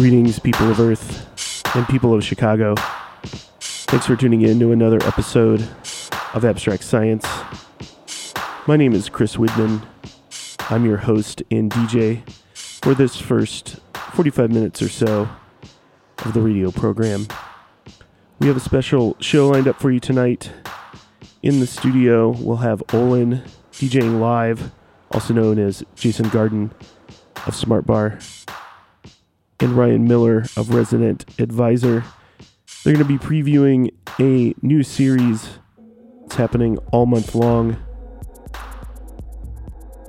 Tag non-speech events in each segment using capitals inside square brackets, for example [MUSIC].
Greetings, people of Earth and people of Chicago. Thanks for tuning in to another episode of Abstract Science. My name is Chris Widman. I'm your host and DJ for this first 45 minutes or so of the radio program. We have a special show lined up for you tonight. In the studio, we'll have Olin DJing live, also known as Jason Garden of Smart Bar and Ryan Miller of Resident Advisor. They're going to be previewing a new series. It's happening all month long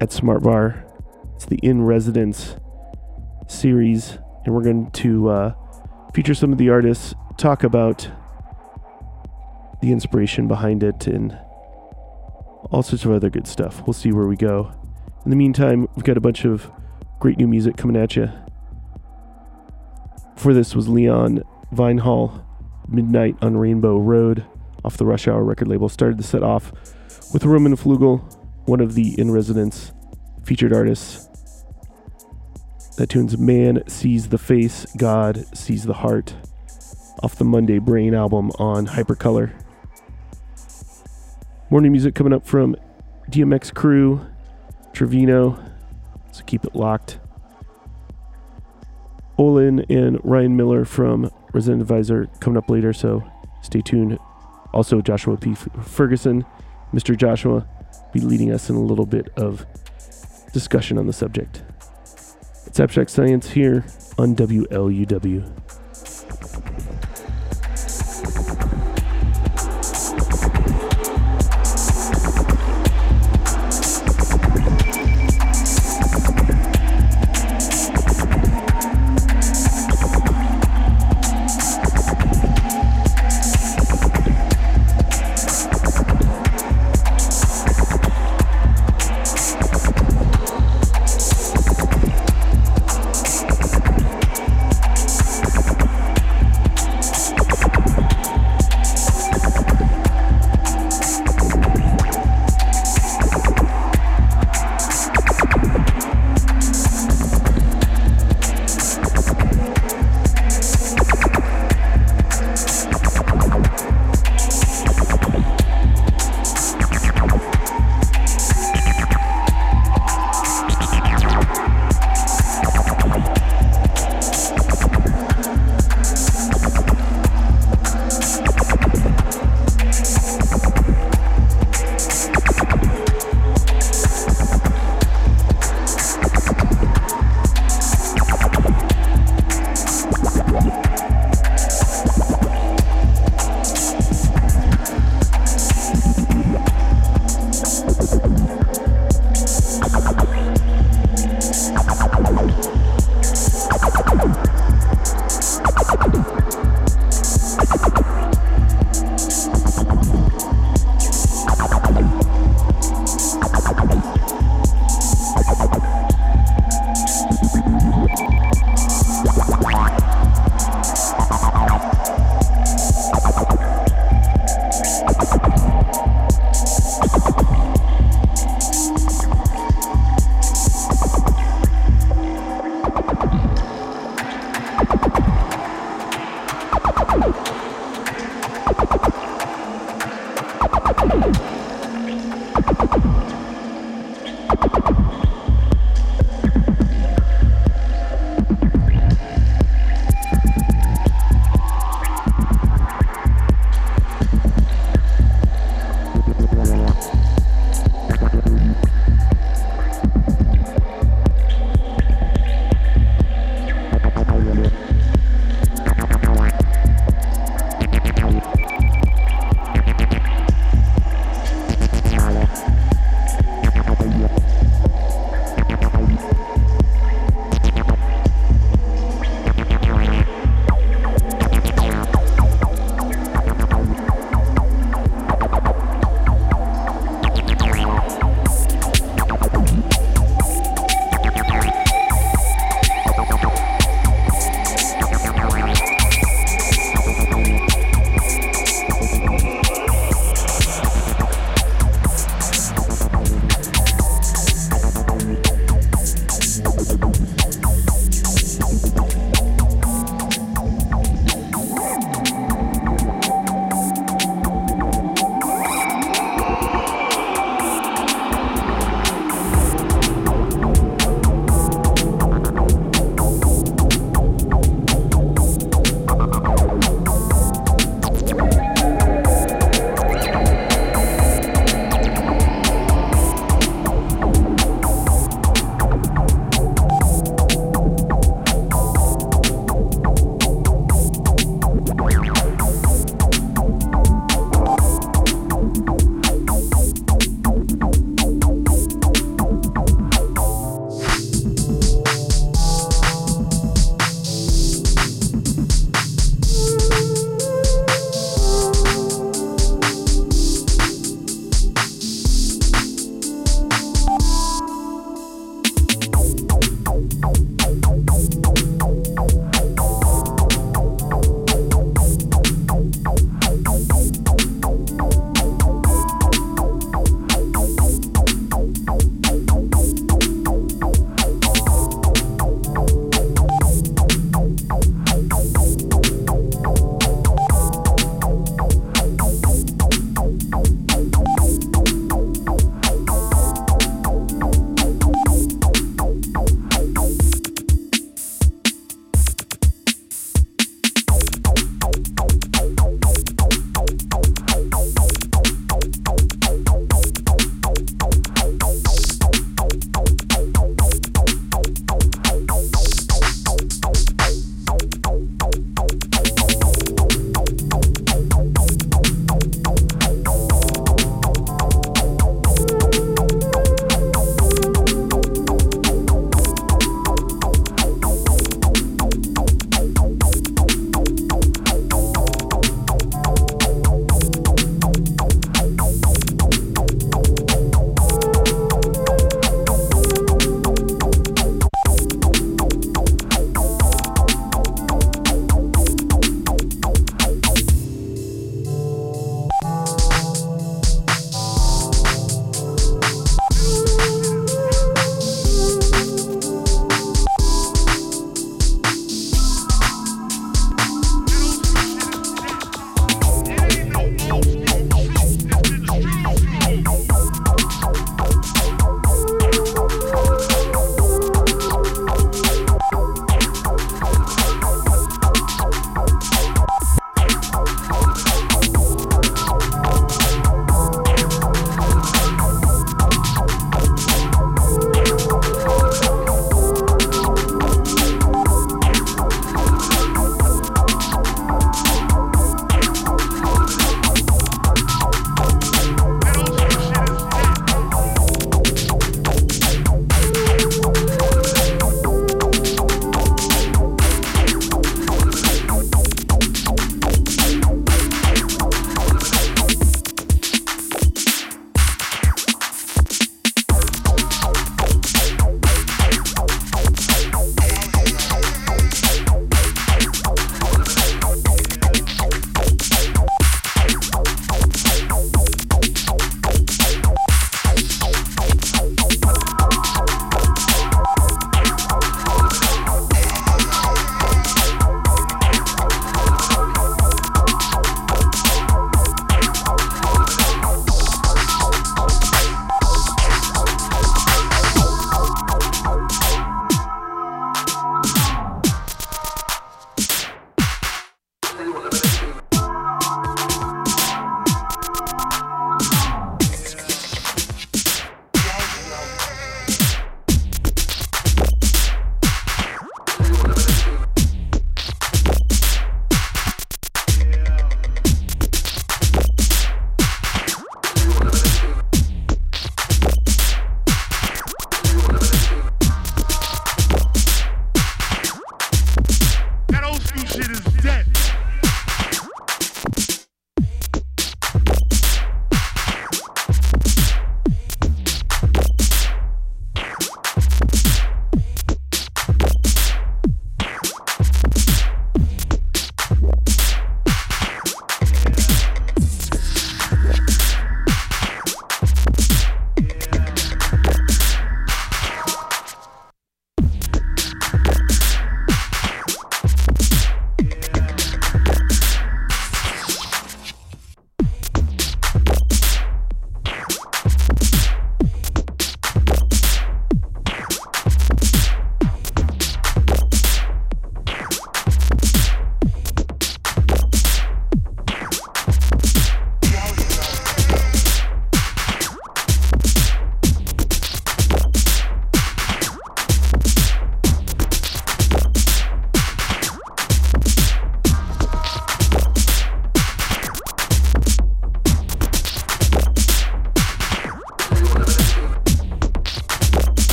at Smart Bar. It's the In Residence series, and we're going to uh, feature some of the artists, talk about the inspiration behind it, and all sorts of other good stuff. We'll see where we go. In the meantime, we've got a bunch of great new music coming at you. For this was Leon Vynehall, Midnight on Rainbow Road, off the Rush Hour record label. Started the set off with Roman Flugel, one of the in residence featured artists. That tune's Man Sees the Face, God Sees the Heart, off the Monday Brain album on Hypercolor. Morning music coming up from DMX Krew, Trevino, so keep it locked. Olin and Ryan Miller from Resident Advisor coming up later, so stay tuned. Also, Joshua P. Ferguson, Mr. Joshua, be leading us in a little bit of discussion on the subject. It's Abstract Science here on WLUW.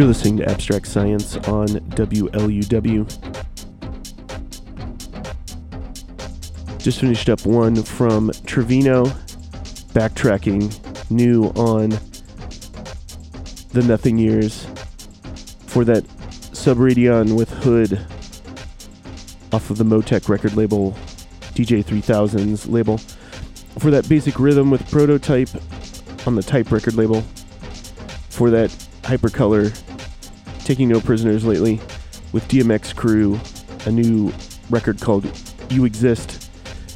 You're listening to Abstract Science on WLUW. Just finished up one from Trevino, backtracking new on the Nothing Years for that Subradion with Hood off of the Motech record label, DJ 3000's label. For that basic rhythm with Prototype on the Type record label. For that Hypercolor taking no prisoners lately with DMX Krew, a new record called You Exist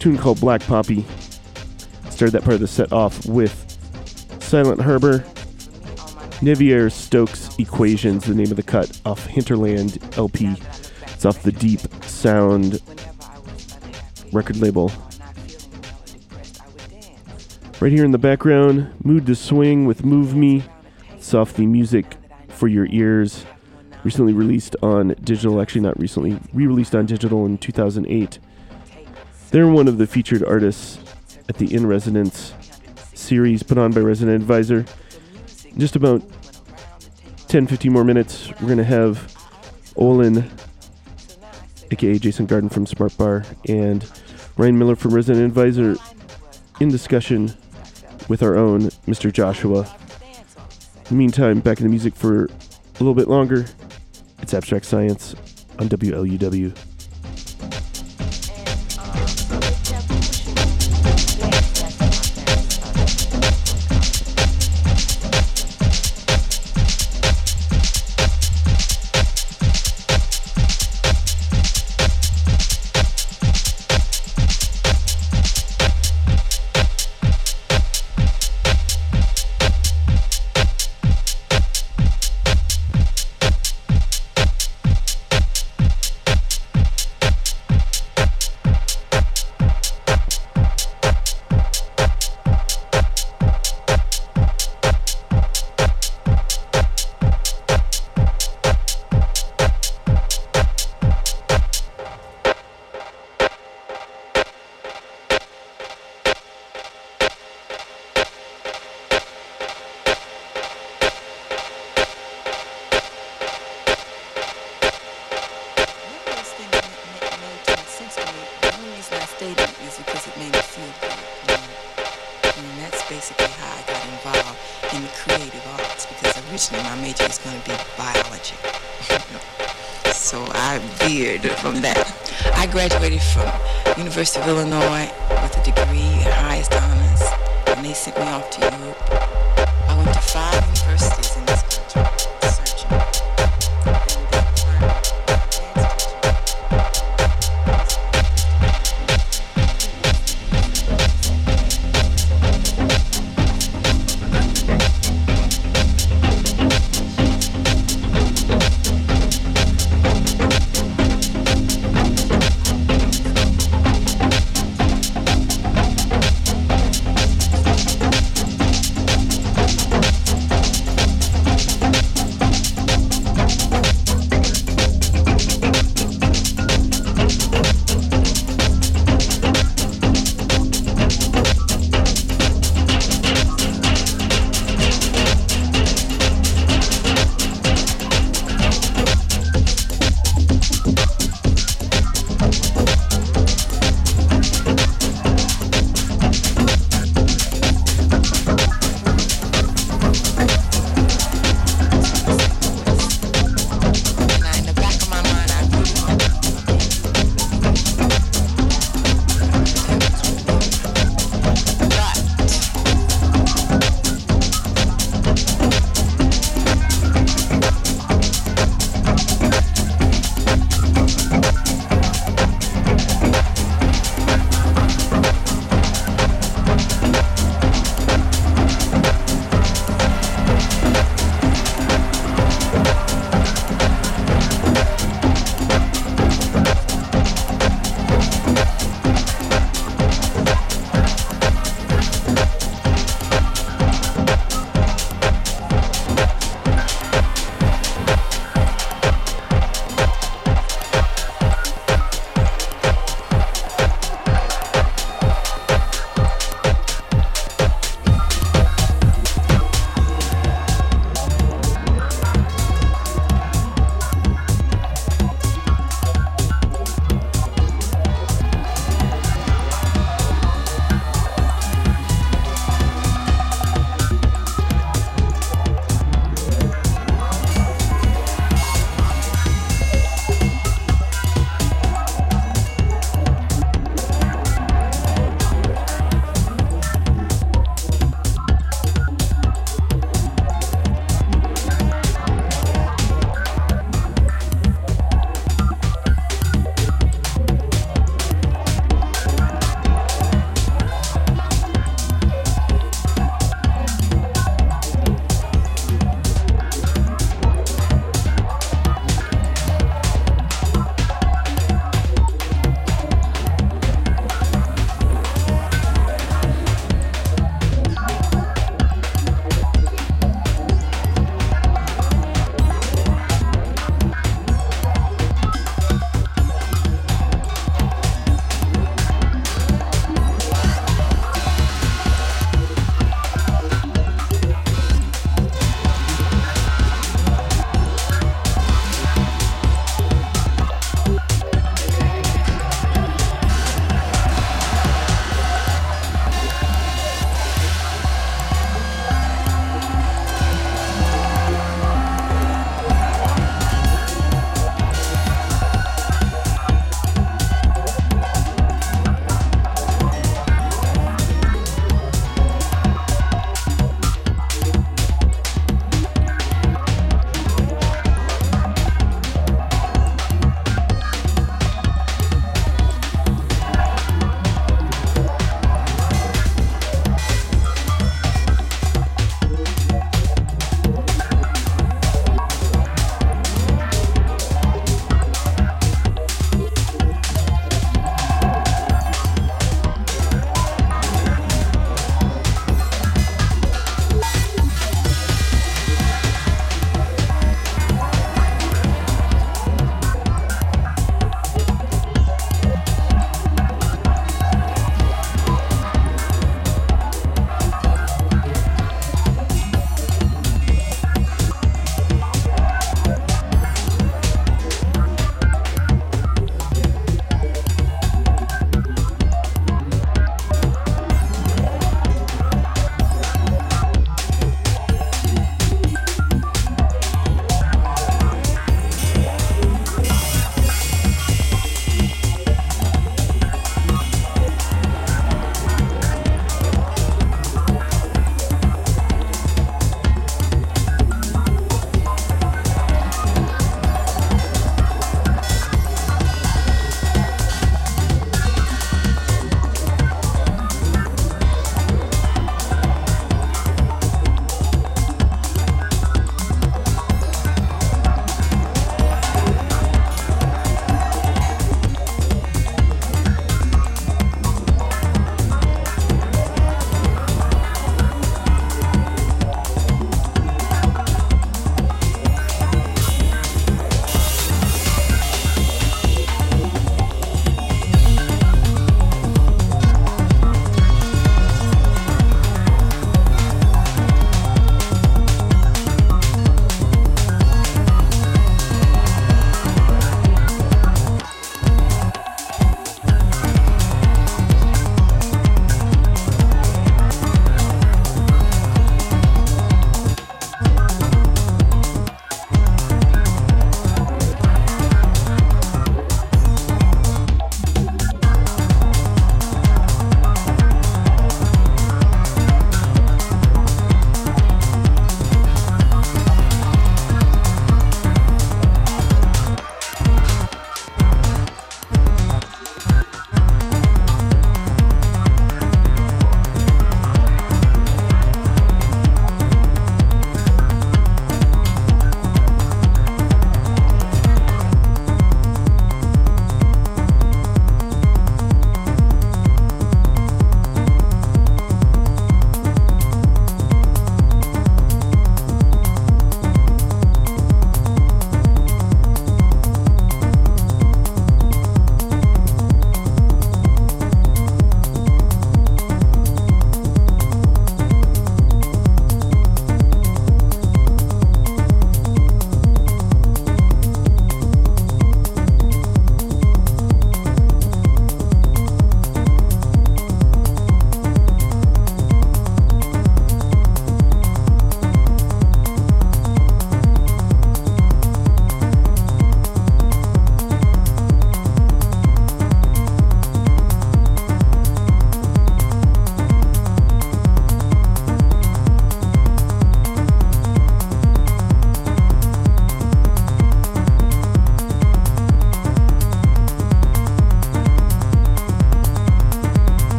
tune called Black Poppy. Started that part of the set off with Silent Harbor, Navier Stokes Equations, the name of the cut off Hinterland LP. It's off the Deep Sound record label. Right here in the background, Mood II Swing with Move Me. It's off the Music for Your Ears. Recently released on digital, actually, not recently, re released on digital in 2008. They're one of the featured artists at the In Residence series put on by Resident Advisor. In just about 10 15 more minutes, we're going to have Olin, aka Jason Garden from Smart Bar, and Ryan Miller from Resident Advisor in discussion with our own Mr. Joshua. In the meantime, back in the music for a little bit longer. It's Abstract Science on WLUW.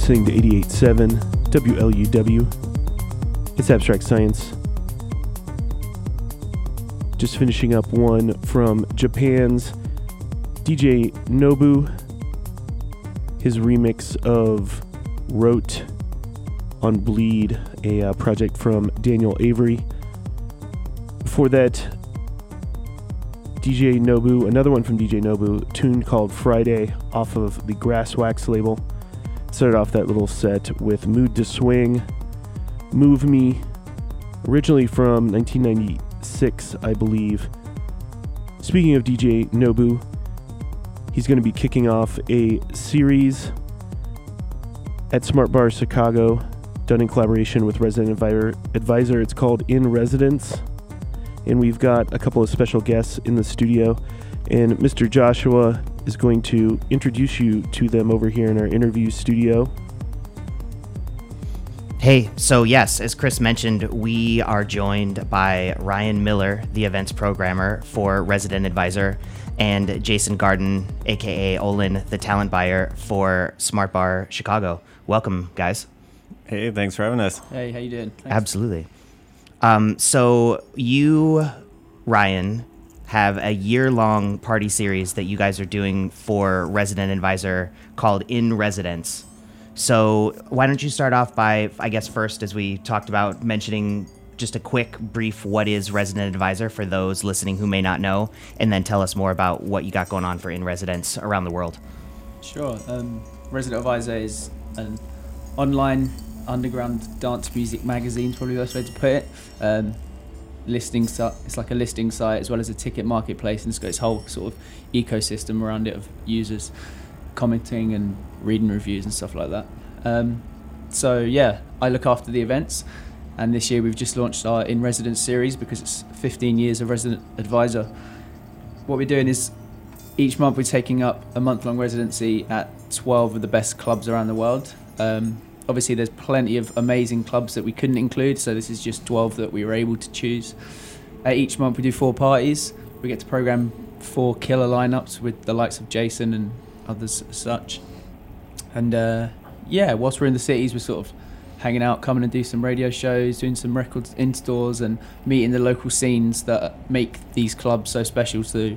Listening to 88.7 WLUW. It's Abstract Science. Just finishing up one from Japan's DJ Nobu. His remix of Wrote on Bleed, a uh, project from Daniel Avery. Before that, DJ Nobu, another one from DJ Nobu, tune called Friday off of the Grasswax label. Started off that little set with Mood II Swing, Move Me, originally from 1996, I believe. Speaking of DJ Nobu, he's going to be kicking off a series at Smart Bar Chicago, done in collaboration with Resident Advisor. It's called In Residence, and we've got a couple of special guests in the studio. And Mr. Joshua is going to introduce you to them over here in our interview studio. Hey, so yes, as Chris mentioned, we are joined by Ryan Miller, the events programmer for Resident Advisor, and Jason Garden, aka Olin, the talent buyer for Smart Bar Chicago. Welcome, guys. Hey, thanks for having us. Hey, how you doing? Thanks. Absolutely. Um, so you, Ryan, have a year-long party series that you guys are doing for Resident Advisor called In Residence. So why don't you start off by, I guess, first as we talked about mentioning just a quick brief what is Resident Advisor for those listening who may not know, and then tell us more about what you got going on for In Residence around the world. Sure. Um, Resident Advisor is an online underground dance music magazine, probably the best way to put it. Um, listing site. It's like a listing site as well as a ticket marketplace, and it's got its whole sort of ecosystem around it of users commenting and reading reviews and stuff like that. Um, so yeah, I look after the events, and this year we've just launched our in residence series because it's 15 years of resident advisor. What we're doing is each month we're taking up a month long residency at 12 of the best clubs around the world. Um, obviously there's plenty of amazing clubs that we couldn't include, so this is just 12 that we were able to choose. Uh, each month we do four parties. We get to program four killer lineups with the likes of Jason and others such. And uh, yeah, whilst we're in the cities, we're sort of hanging out, coming and do some radio shows, doing some records in stores, and meeting the local scenes that make these clubs so special to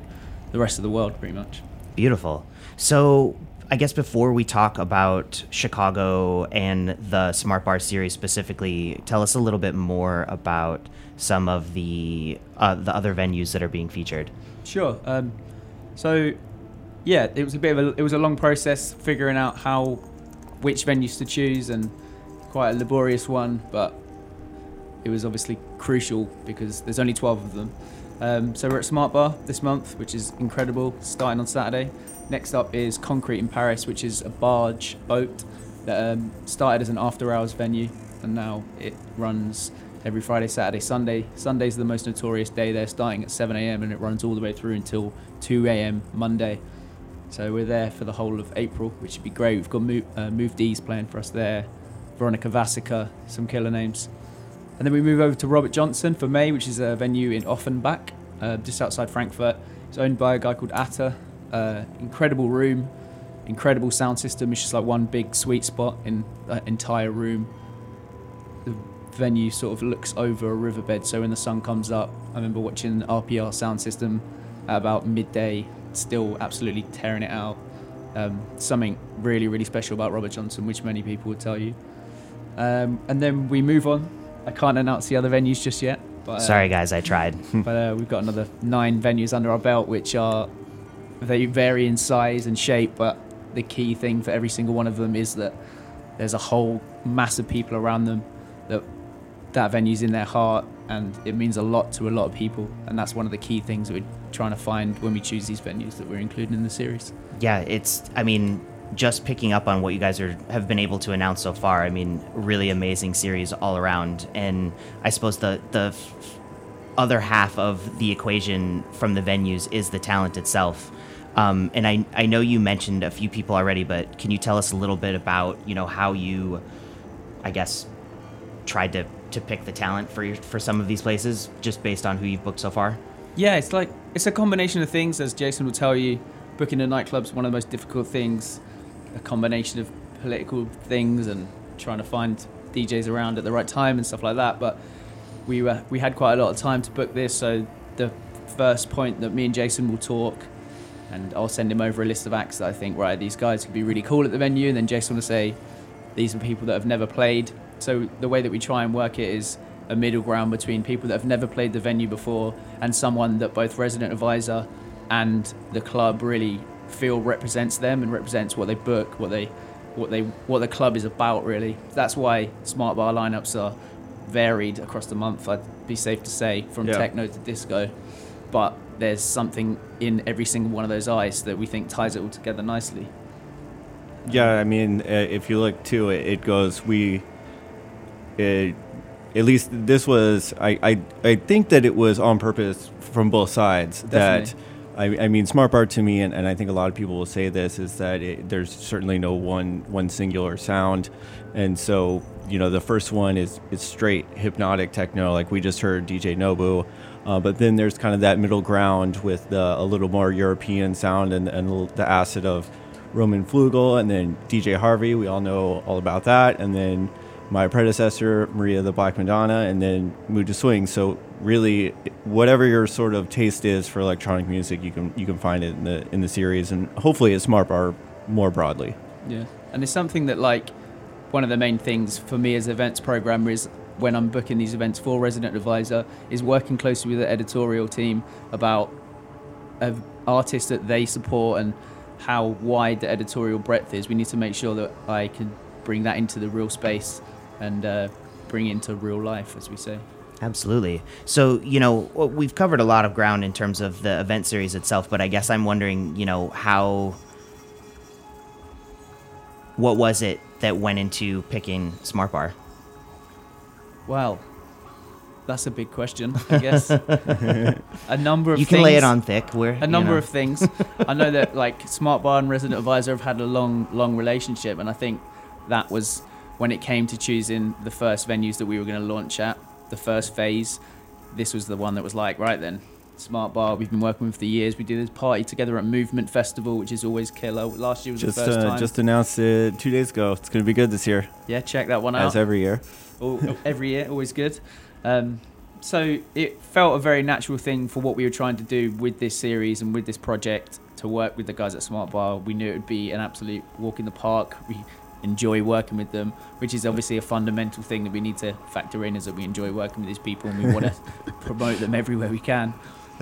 the rest of the world, pretty much. Beautiful. So I guess before we talk about Chicago and the Smart Bar series specifically, tell us a little bit more about some of the uh, the other venues that are being featured. Sure. Um, so, yeah, it was a bit of a it was a long process figuring out how which venues to choose and quite a laborious one, but it was obviously crucial because there's only 12 of them. Um, so we're at Smart Bar this month, which is incredible, starting on Saturday. Next up is Concrete in Paris, which is a barge boat that um, started as an after-hours venue, and now it runs every Friday, Saturday, Sunday. Sunday's the most notorious day. They're starting at 7 a.m. and it runs all the way through until 2 a.m. Monday. So we're there for the whole of April, which would be great. We've got Move, uh, Move D's playing for us there, Veronica Vasicka, some killer names. And then we move over to Robert Johnson for May, which is a venue in Offenbach, uh, just outside Frankfurt. It's owned by a guy called Ata. Uh, incredible room, incredible sound system. It's just like one big sweet spot in that entire room. The venue sort of looks over a riverbed, so when the sun comes up, I remember watching the RPR sound system at about midday, still absolutely tearing it out. Um, something really, really special about Robert Johnson, which many people would tell you. Um, and then we move on. I can't announce the other venues just yet. But, uh, Sorry, guys, I tried. but uh, we've got another nine venues under our belt, which are they vary in size and shape, but the key thing for every single one of them is that there's a whole mass of people around them that that venue's in their heart and it means a lot to a lot of people and that's one of the key things that we're trying to find when we choose these venues that we're including in the series Yeah, it's. I mean, just picking up on what you guys are have been able to announce so far. I mean, really amazing series all around, and I suppose the the other half of the equation from the venues is the talent itself. Um, and I I know you mentioned a few people already, but can you tell us a little bit about you know how you, I guess, tried to to pick the talent for your, for some of these places just based on who you've booked so far? Yeah, it's like it's a combination of things, as Jason will tell you. Booking a nightclub's one of the most difficult things. A combination of political things and trying to find DJs around at the right time and stuff like that. But we were we had quite a lot of time to book this, so the first point that me and Jason will talk, and I'll send him over a list of acts that I think right these guys could be really cool at the venue, and then Jason will say these are people that have never played. So the way that we try and work it is a middle ground between people that have never played the venue before and someone that both resident advisor and the club really feel represents them and represents what they book, what they what they what the club is about really. That's why smart bar lineups are varied across the month. I'd be safe to say from Yeah. techno to disco, but there's something in every single one of those eyes that we think ties it all together nicely. Yeah, I mean, uh, if you look too, it, it goes we. It, at least this was I, I I think that it was on purpose from both sides. That I, I mean, smart bar to me, and, and I think a lot of people will say this is that it, there's certainly no one one singular sound, and so you know the first one is is straight hypnotic techno, like we just heard DJ Nobu. Uh, but then there's kind of that middle ground with the, a little more European sound and, and the acid of Roman Flugel, and then DJ Harvey. We all know all about that. And then my predecessor, Maria the Black Madonna, and then Mood II Swing. So really, whatever your sort of taste is for electronic music, you can you can find it in the in the series, and hopefully at Smart Bar more broadly. Yeah, and it's something that like one of the main things for me as events programmer is when I'm booking these events for Resident Advisor is working closely with the editorial team about artists that they support and how wide the editorial breadth is. We need to make sure that I can bring that into the real space and uh, bring into real life, as we say. Absolutely. So, you know, we've covered a lot of ground in terms of the event series itself, but I guess I'm wondering, you know, how. What was it that went into picking Smart Bar? Well, that's a big question, I guess. [LAUGHS] a number of things You can lay it on thick. We're a number of things. I know that like Smart Bar and Resident Advisor have had a long, long relationship, and I think that was when it came to choosing the first venues that we were going to launch at, the first phase. This was the one that was like, right then, Smart Bar. We've been working with for years. We did this party together at Movement Festival, which is always killer. Last year was Just the first uh, time. just announced it two days ago. It's going to be good this year, yeah, check that one out. as every year. All, [LAUGHS] every year, always good. Um, so it felt a very natural thing for what we were trying to do with this series and with this project to work with the guys at Smart Bar. We knew it would be an absolute walk in the park. We enjoy working with them, which is obviously a fundamental thing that we need to factor in is that we enjoy working with these people and we want to [LAUGHS] promote them everywhere we can.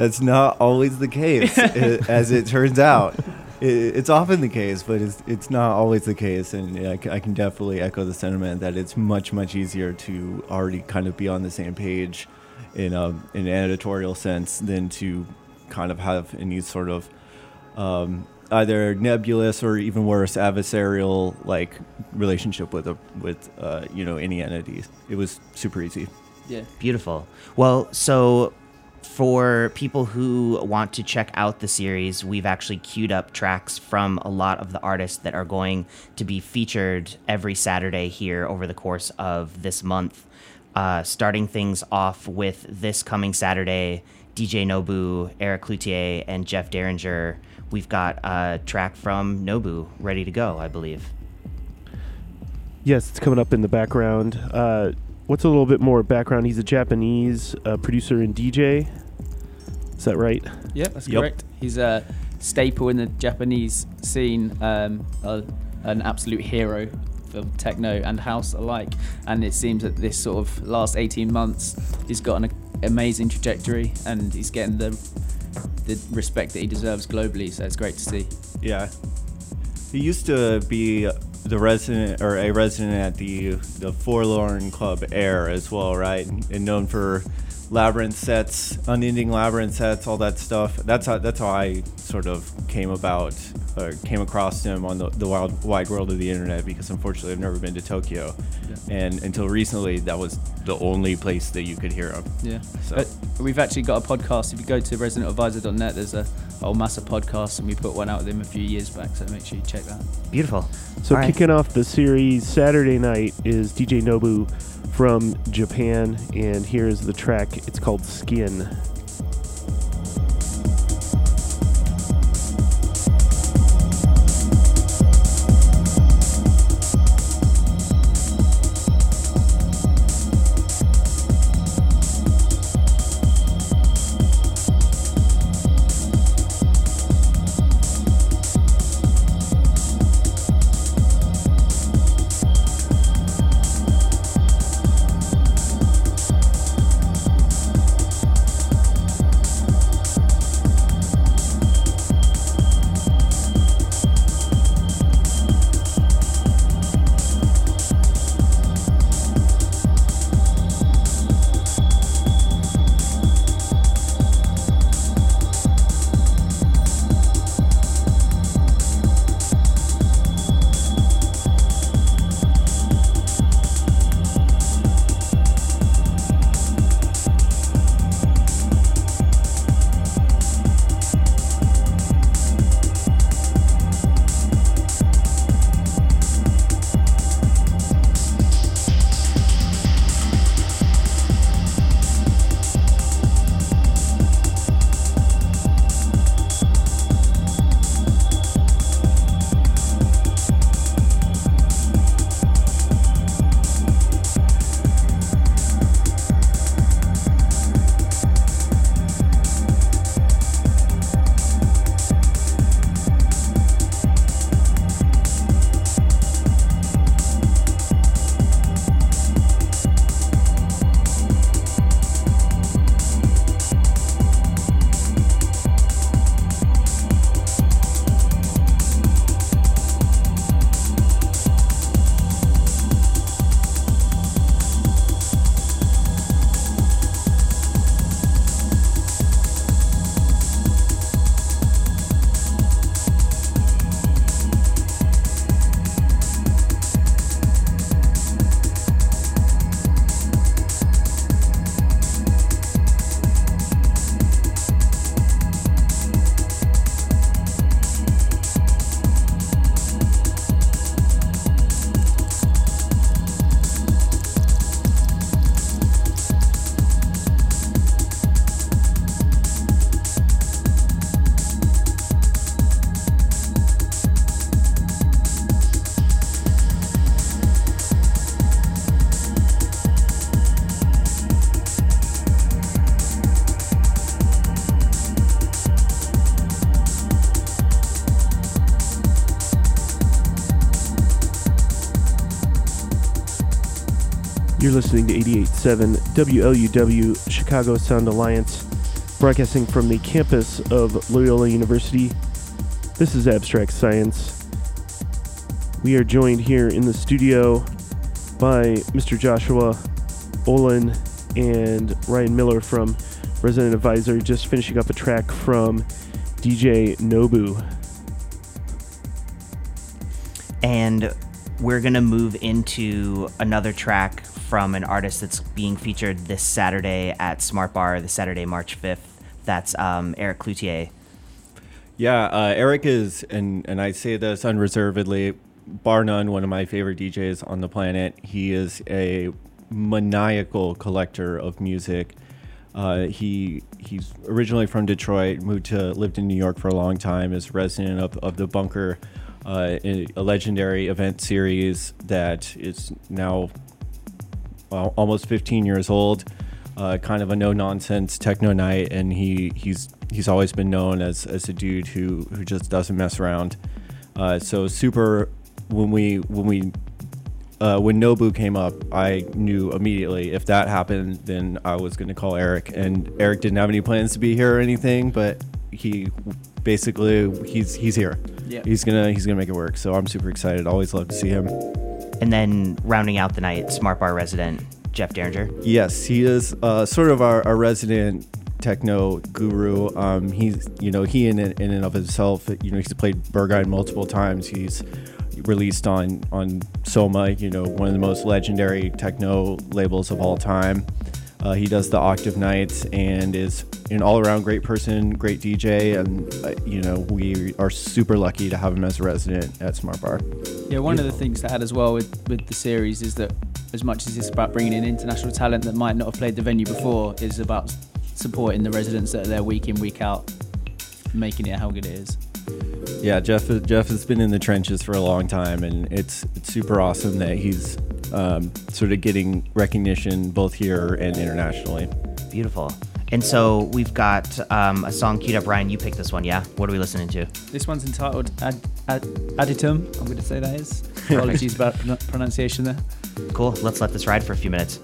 That's not always the case, [LAUGHS] i- as it turns out. I- It's often the case, but it's it's not always the case, and I I can definitely echo the sentiment that it's much much easier to already kind of be on the same page in a in an editorial sense than to kind of have any sort of um, either nebulous or even worse adversarial like relationship with a with uh, you know any entity. It was super easy. Yeah. Beautiful. Well, so for people who want to check out the series, we've actually queued up tracks from a lot of the artists that are going to be featured every Saturday here over the course of this month. Uh, starting things off with this coming Saturday, DJ Nobu, Eric Cloutier, and Jeff Derringer. We've got a track from Nobu ready to go, I believe. Yes, it's coming up in the background. Uh, what's a little bit more background? He's a Japanese uh, producer and DJ. Is that right? Yeah, that's Yep. correct. He's a staple in the Japanese scene, um, a, an absolute hero for techno and house alike. And it seems that this sort of last 18 months, he's got an amazing trajectory and he's getting the the respect that he deserves globally. So it's great to see. Yeah. He used to be the resident or a resident at the the Forlorn Club Air as well, right? And known for labyrinth sets, unending labyrinth sets, all that stuff. That's how that's how I sort of came about or came across him on the, the wild wide world of the internet because unfortunately I've never been to Tokyo. And until recently that was the only place that you could hear him. Yeah. So- But we've actually got a podcast. If you go to residentadvisor.net, there's a whole massive podcast, and we put one out with him a few years back. So make sure you check that. Beautiful. So All right. kicking off the series Saturday night is DJ Nobu from Japan, and here's the track. It's called Skin. You're listening to 88.7 WLUW Chicago Sound Alliance, broadcasting from the campus of Loyola University. This is Abstract Science. We are joined here in the studio by Mr. Joshua Olin and Ryan Miller from Resident Advisor, just finishing up a track from DJ Nobu. And we're going to move into another track from an artist that's being featured this Saturday at Smart Bar, the Saturday, March 5th. That's um, Eric Cloutier. Yeah, uh, Eric is, and, and I say this unreservedly, bar none, one of my favorite DJs on the planet. He is a maniacal collector of music. Uh, he he's originally from Detroit, moved to lived in New York for a long time, is resident of, of the Bunker, uh, a legendary event series that is now almost 15 years old. Uh, kind of a no nonsense techno night, and he he's he's always been known as, as a dude who, who just doesn't mess around. Uh, so super when we when we uh, when Nobu came up, I knew immediately if that happened, then I was going to call Eric. And Eric didn't have any plans to be here or anything, but he basically he's he's here. Yeah. He's gonna he's gonna make it work. So I'm super excited. Always love to see him. And then rounding out the night, Smart Bar resident Jeff Derringer. Yes, he is uh, sort of our, our resident techno guru. Um, he's, you know, he in, in and of himself, you know, he's played Berghain multiple times. He's released on on Soma, you know, one of the most legendary techno labels of all time. Uh, he does the Octave Nights and is an all-around great person, great DJ, and uh, you know we are super lucky to have him as a resident at Smart Bar. Yeah, one of the things to add as well with, with the series is that as much as it's about bringing in international talent that might not have played the venue before, is about supporting the residents that are there week in week out, making it how good it is. Yeah, Jeff. Jeff has been in the trenches for a long time, and it's it's super awesome that he's um, sort of getting recognition both here and internationally. Beautiful. And so we've got um, a song queued up. Ryan, you picked this one, yeah? What are we listening to? This one's entitled Ad, Ad, Additum. I'm going to say that is. [LAUGHS] Apologies about pronunciation there. Cool. Let's let this ride for a few minutes.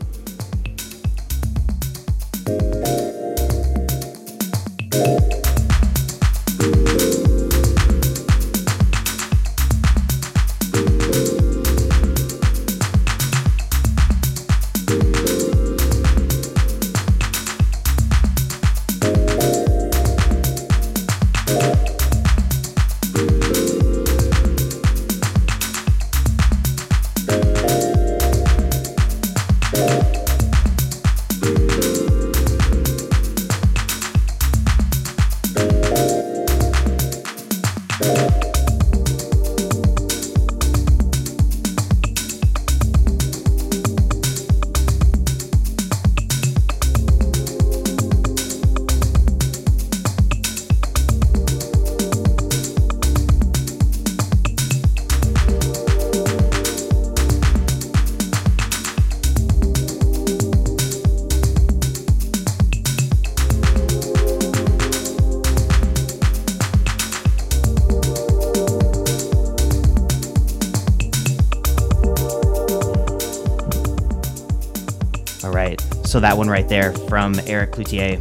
So that one right there from Eric Cloutier.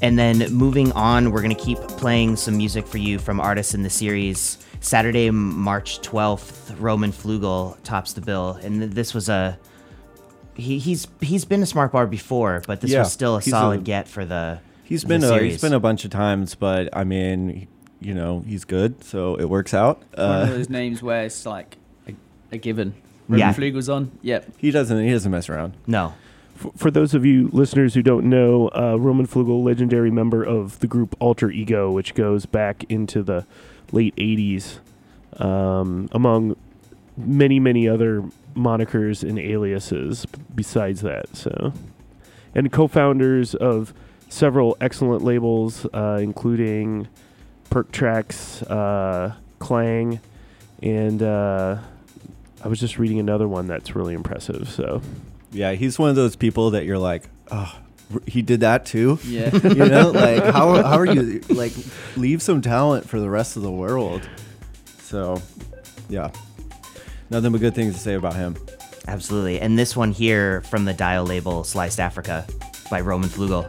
And then moving on, we're going to keep playing some music for you from artists in the series. Saturday, March 12th, Roman Flugel tops the bill. And this was a. He, he's he's been a smart bar before, but this Yeah, was still a solid a- get for the. He's the been a, he's been a bunch of times, but I mean, you know, he's good, so it works out. One of Uh, those names where it's like a, a given. Yeah. Roman Flugel's on. Yep. he doesn't he doesn't mess around. no. For those of you listeners who don't know, uh, Roman Flugel, legendary member of the group Alter Ego, which goes back into the late 80s, um, among many, many other monikers and aliases besides that. So, And co founders of several excellent labels, uh, including Perk Tracks, uh, Klang, and uh, I was just reading another one that's really impressive. So, Yeah, he's one of those people that you're like, oh, he did that too. Yeah. [LAUGHS] you know, [LAUGHS] like how how are you like leave some talent for the rest of the world? So, yeah, nothing but good things to say about him. Absolutely. And this one here from the Dial label, Sliced Africa by Roman Flugel.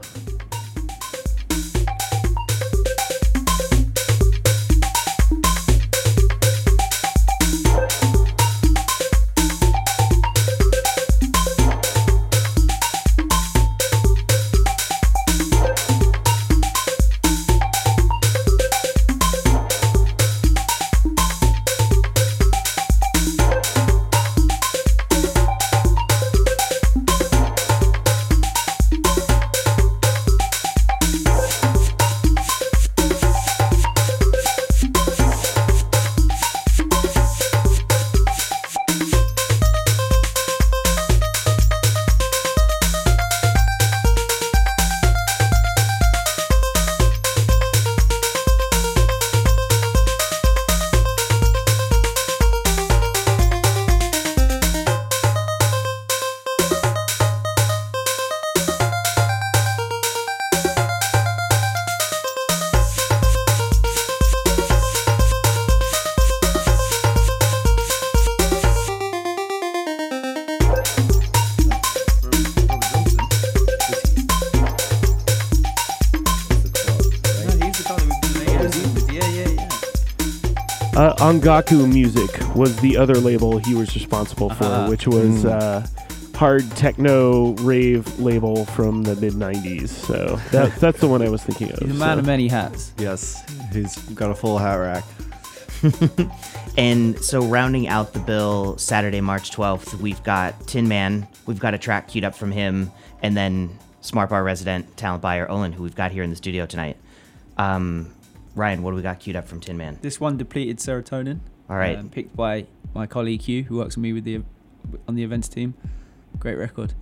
Uh, Music was the other label he was responsible for, Uh-huh. which was Mm. uh, hard techno rave label from the mid '90s. So that, [LAUGHS] that's the one I was thinking of. He's a man so. of many hats. Yes, he's got a full hat rack. [LAUGHS] And so, rounding out the bill, Saturday, March 12th, we've got Tin Man. We've got a track queued up from him, and then Smart Bar resident, talent buyer Olin, who we've got here in the studio tonight. Um, Ryan, what do we got queued up from Tin Man? This one depleted serotonin. All right. um, picked by my colleague Hugh, who works with me with the on the events team. Great record.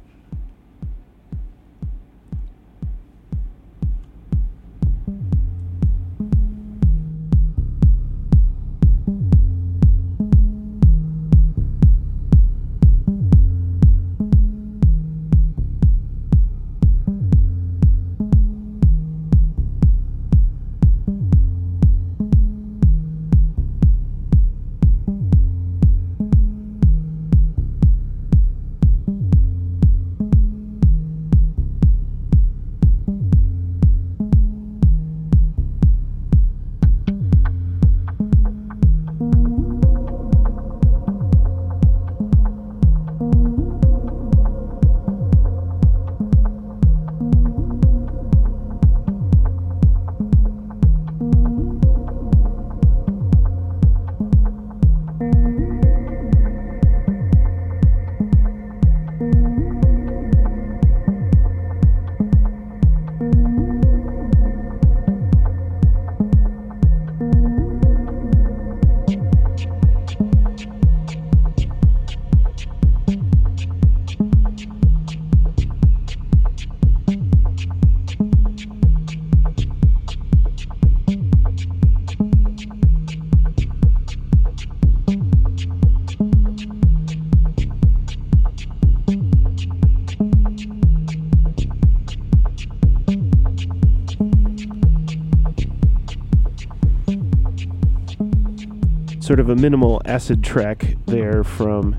Sort of a minimal acid track there from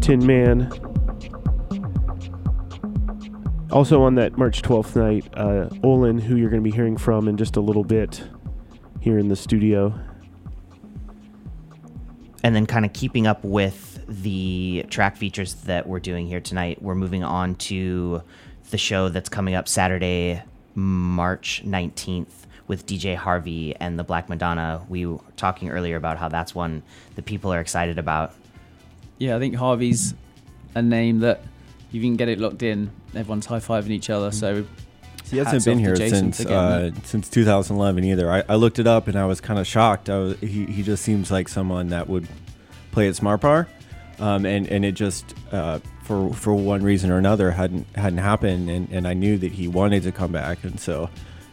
Tin Man. Also on that March 12th night, uh, Olin, who you're going to be hearing from in just a little bit here in the studio. And then, kind of keeping up with the track features that we're doing here tonight, we're moving on to the show that's coming up Saturday, March 19th with DJ Harvey and the Black Madonna. We were talking earlier about how that's one that people are excited about. Yeah, I think Harvey's a name that if you can get it locked in, everyone's high fiving each other. So He hasn't been here since uh, since 2011 either. I, I looked it up and I was kind of shocked. I was, he he just seems like someone that would play at Smart Bar, um, and and it just uh, for for one reason or another hadn't hadn't happened. And, and I knew that he wanted to come back, and so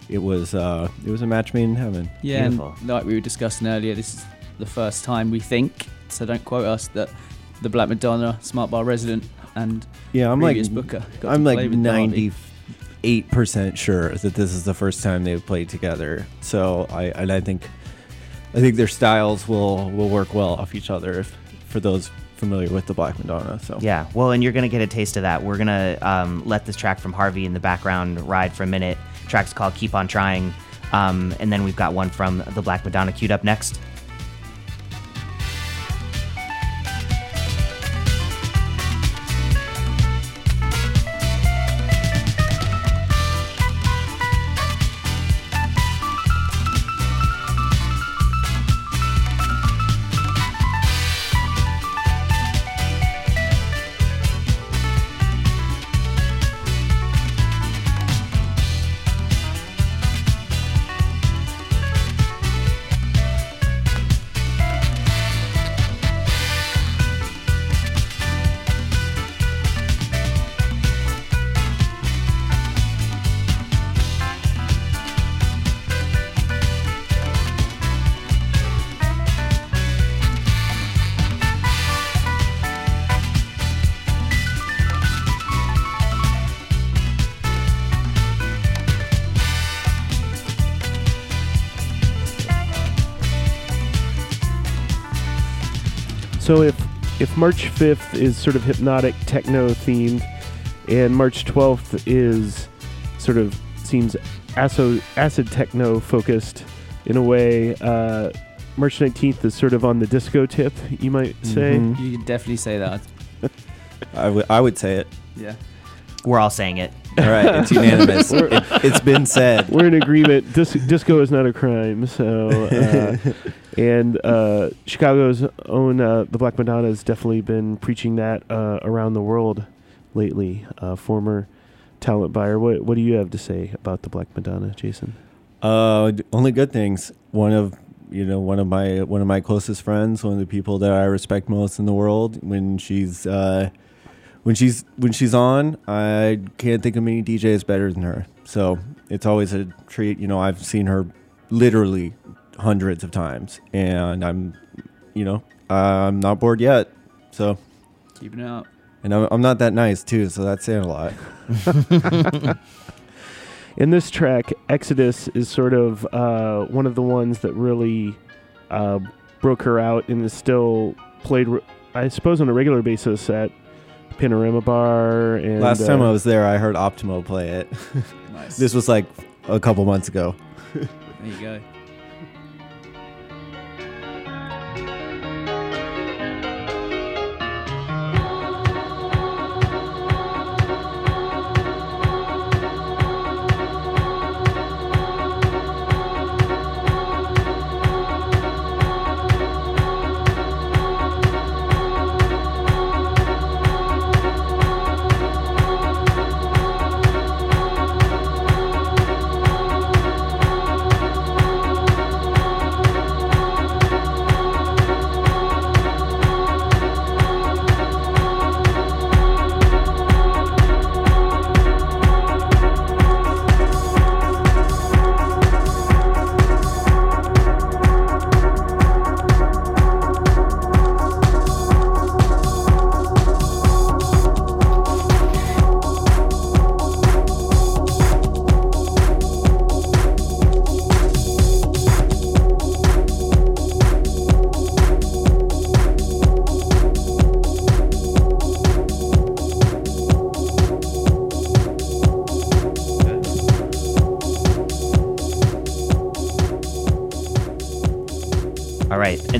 it was uh, it was a match made in heaven. yeah, and Beautiful. like we were discussing earlier, this is the first time we think. So don't quote us that the Black Madonna, Smart Bar resident, and Yeah, I'm like booker. got I'm to like play with Harvey. 98 percent sure that this is the first time they've played together. So I and I think I think their styles will will work well off each other if, for those familiar with the Black Madonna. So Yeah, well, and you're gonna get a taste of that. We're gonna um, let this track from Harvey in the background ride for a minute. Track's called "Keep on Trying," um, and then we've got one from the Black Madonna queued up next. March 5th is sort of hypnotic techno themed, and March 12th is sort of seems acid, acid techno focused in a way, uh, March 19th is sort of on the disco tip, you might say. Mhm. You could definitely say that. [LAUGHS] I would I would say it. Yeah. We're all saying it. All right, it's [LAUGHS] unanimous. it, it's been said. We're in agreement. Dis- disco is not a crime. So, uh, [LAUGHS] and uh, Chicago's own uh, the Black Madonna has definitely been preaching that uh, around the world lately. Uh, former talent buyer. What What do you have to say about the Black Madonna, Jason? Uh, only good things. One of you know one of my one of my closest friends, one of the people that I respect most in the world. When she's uh, when she's when she's on, I can't think of many DJs better than her. So it's always a treat. You know, I've seen her literally hundreds of times, and I'm you know I'm not bored yet. So Keeping it up. and I'm, I'm not that nice too. So that's saying a lot. [LAUGHS] In this track, Exodus is sort of uh, one of the ones that really uh, broke her out and is still played, I suppose, on a regular basis at Panorama Bar. And Last time uh, I was there, I heard Optimo play it. [LAUGHS] Nice. this was like a couple months ago. There you go.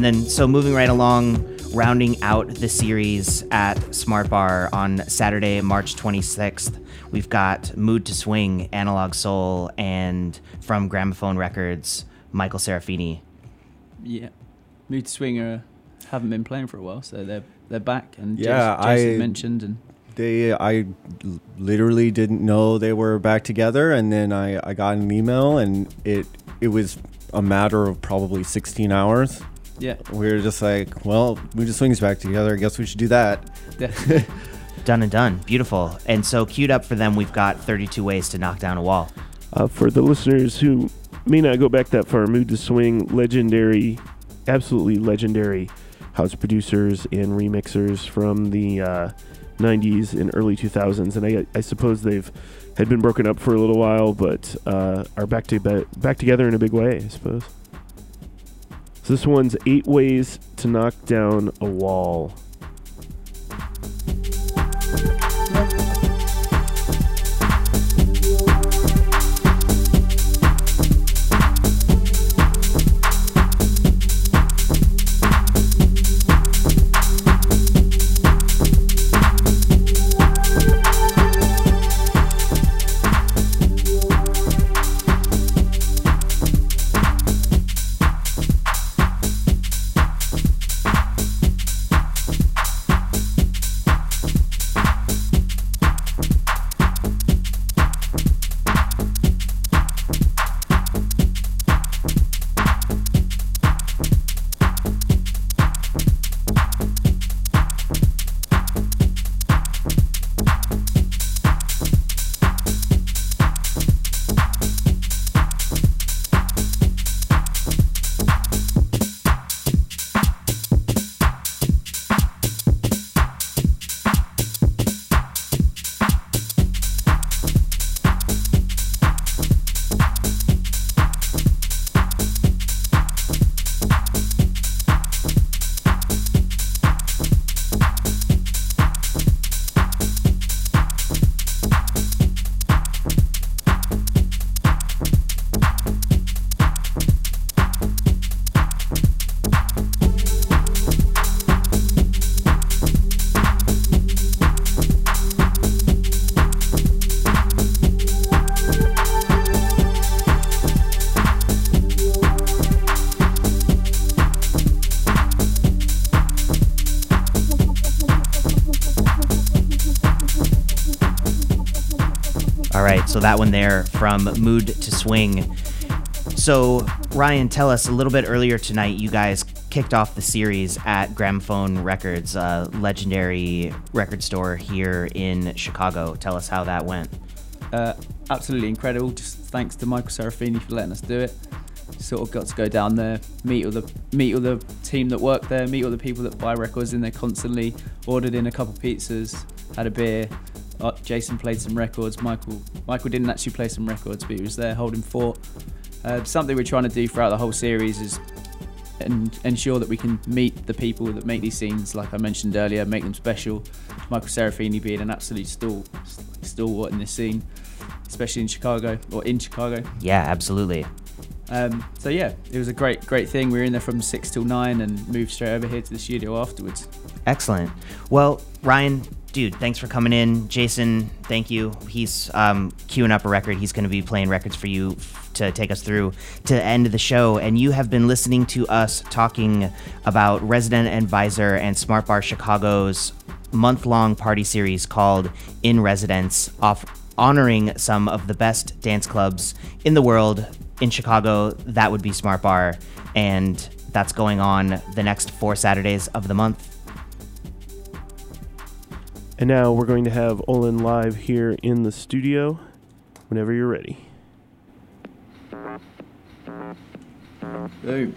And then so moving right along, rounding out the series at Smart Bar on Saturday, March 26th, we've got Mood II Swing, Analog Soul, and from Gramophone Records, Michael Serafini. Yeah. Mood to Swinger haven't been playing for a while, so they're they're back. And Yeah, Jason, Jason I- mentioned and They, I l- literally didn't know they were back together, and then I, I got an email, and it, it was a matter of probably 16 hours. Yeah, We were just like, well, we just swings back together. I guess we should do that. yeah. [LAUGHS] Done and done. Beautiful. And so, queued up for them, we've got 32 Ways to Knock Down a Wall. Uh, for the listeners who may not go back that far, Mood II Swing, legendary, absolutely legendary house producers and remixers from the uh, 90s and early 2000s. And I, I suppose they've had been broken up for a little while, but uh, are back to be- back together in a big way, I suppose. So this one's eight ways to knock down a wall. So that one there from Mood II Swing. So, Ryan, tell us a little bit earlier tonight, you guys kicked off the series at Gramophone Records, a legendary record store here in Chicago. Tell us how that went. Uh, absolutely incredible. Just thanks to Michael Serafini for letting us do it. Sort of got to go down there, meet all the meet all the team that work there, meet all the people that buy records in there constantly. Ordered in a couple pizzas, had a beer. Uh, Jason played some records. Michael Michael didn't actually play some records, but he was there holding fort. Uh, something we're trying to do throughout the whole series is and ensure that we can meet the people that make these scenes, like I mentioned earlier, make them special. Michael Serafini being an absolute stal- stalwart in this scene, especially in Chicago or in Chicago. Yeah, absolutely. Um, so yeah, it was a great, great thing. We were in there from six till nine and moved straight over here to the studio afterwards. Excellent. Well, Ryan, dude, thanks for coming in. Jason, thank you. He's um, queuing up a record. He's going to be playing records for you f- to take us through to end the show. And you have been listening to us talking about Resident Advisor and Smart Bar Chicago's month long party series called In Residence, off honoring some of the best dance clubs in the world. In Chicago, that would be Smart Bar. And that's going on the next four Saturdays of the month. And now we're going to have Olin live here in the studio whenever you're ready. Hey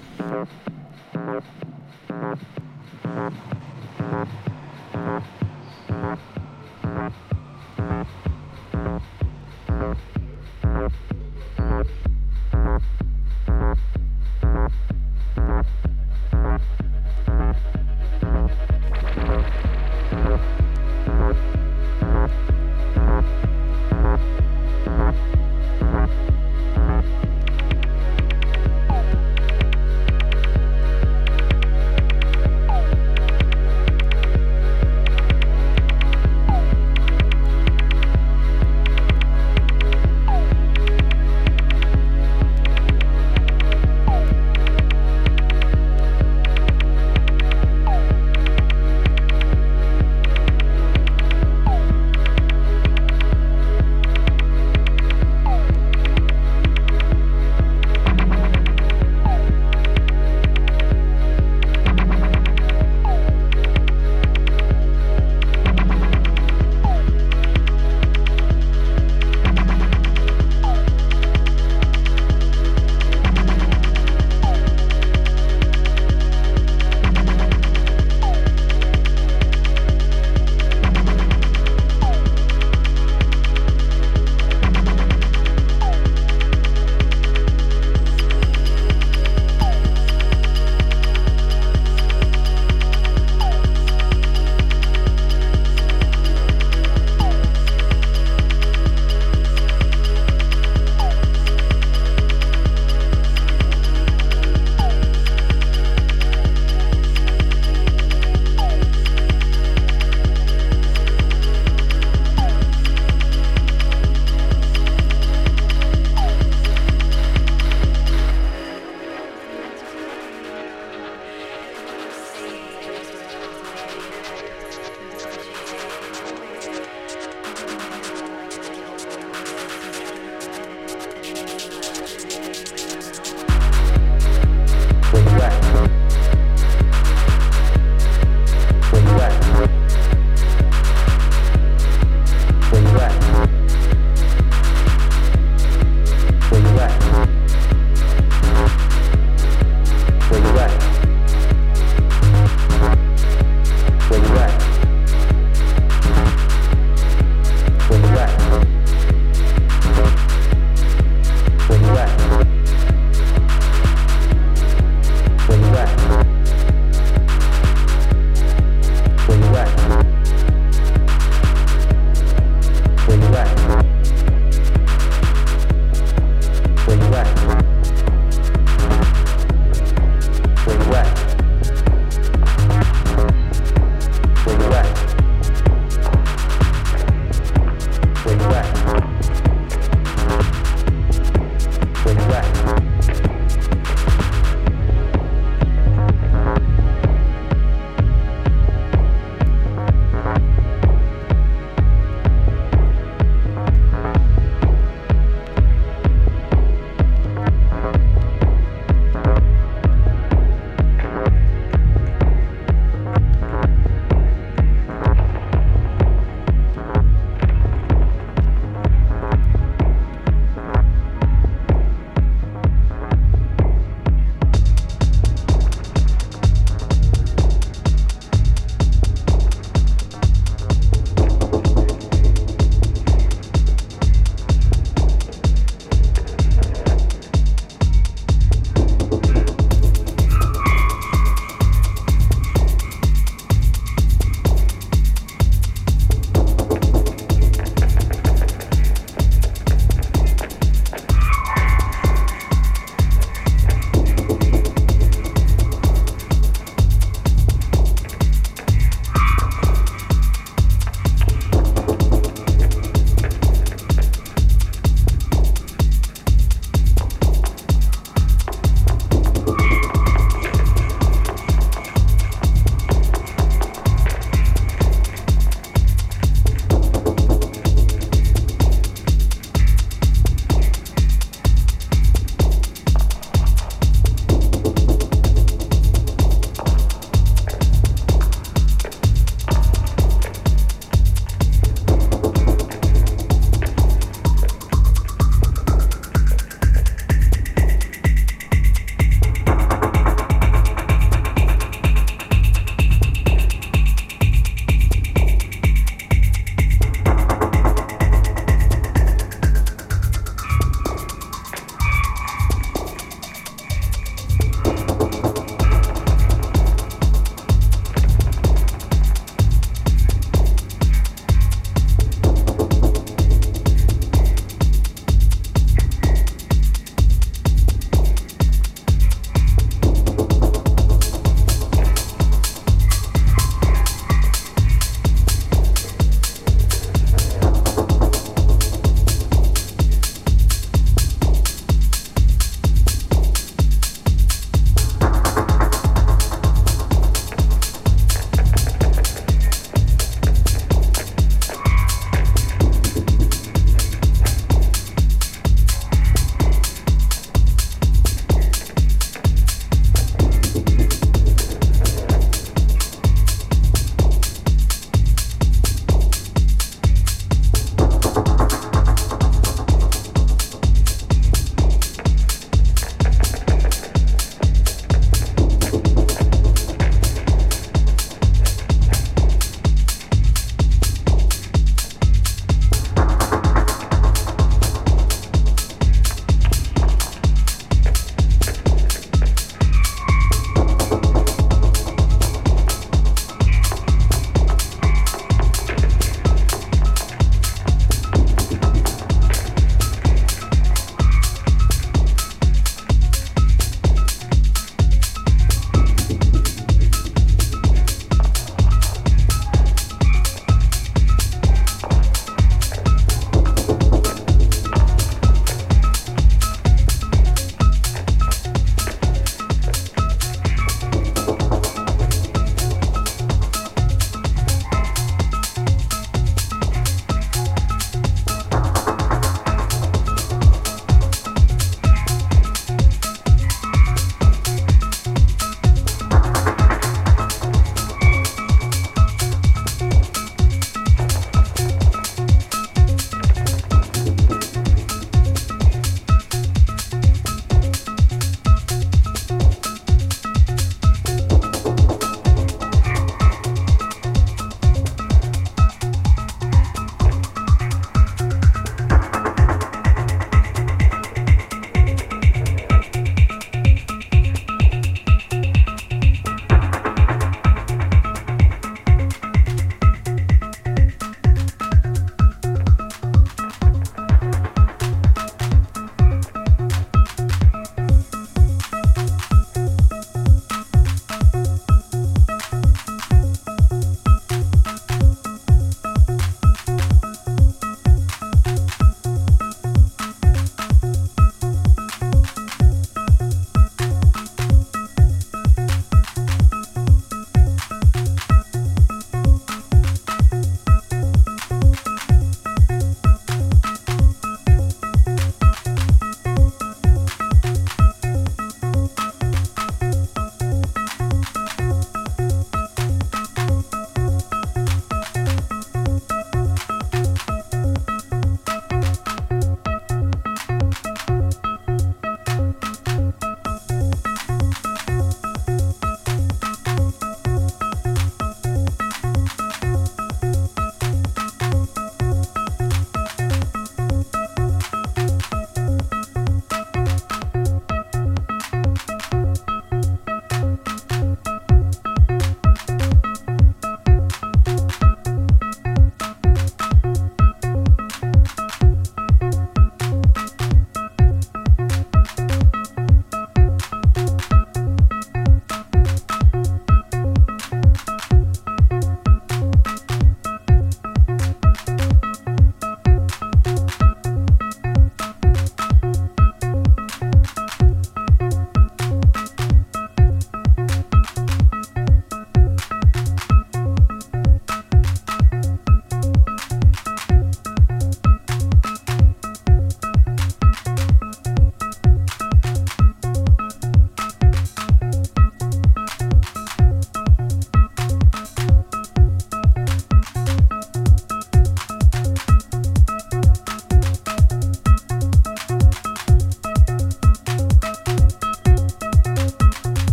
you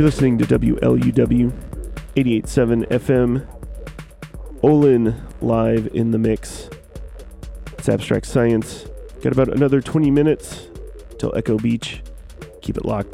You're listening to WLUW 88.7 FM. Olin live in the mix. It's Abstract Science. Got about another 20 minutes till Echo Beach. Keep it locked.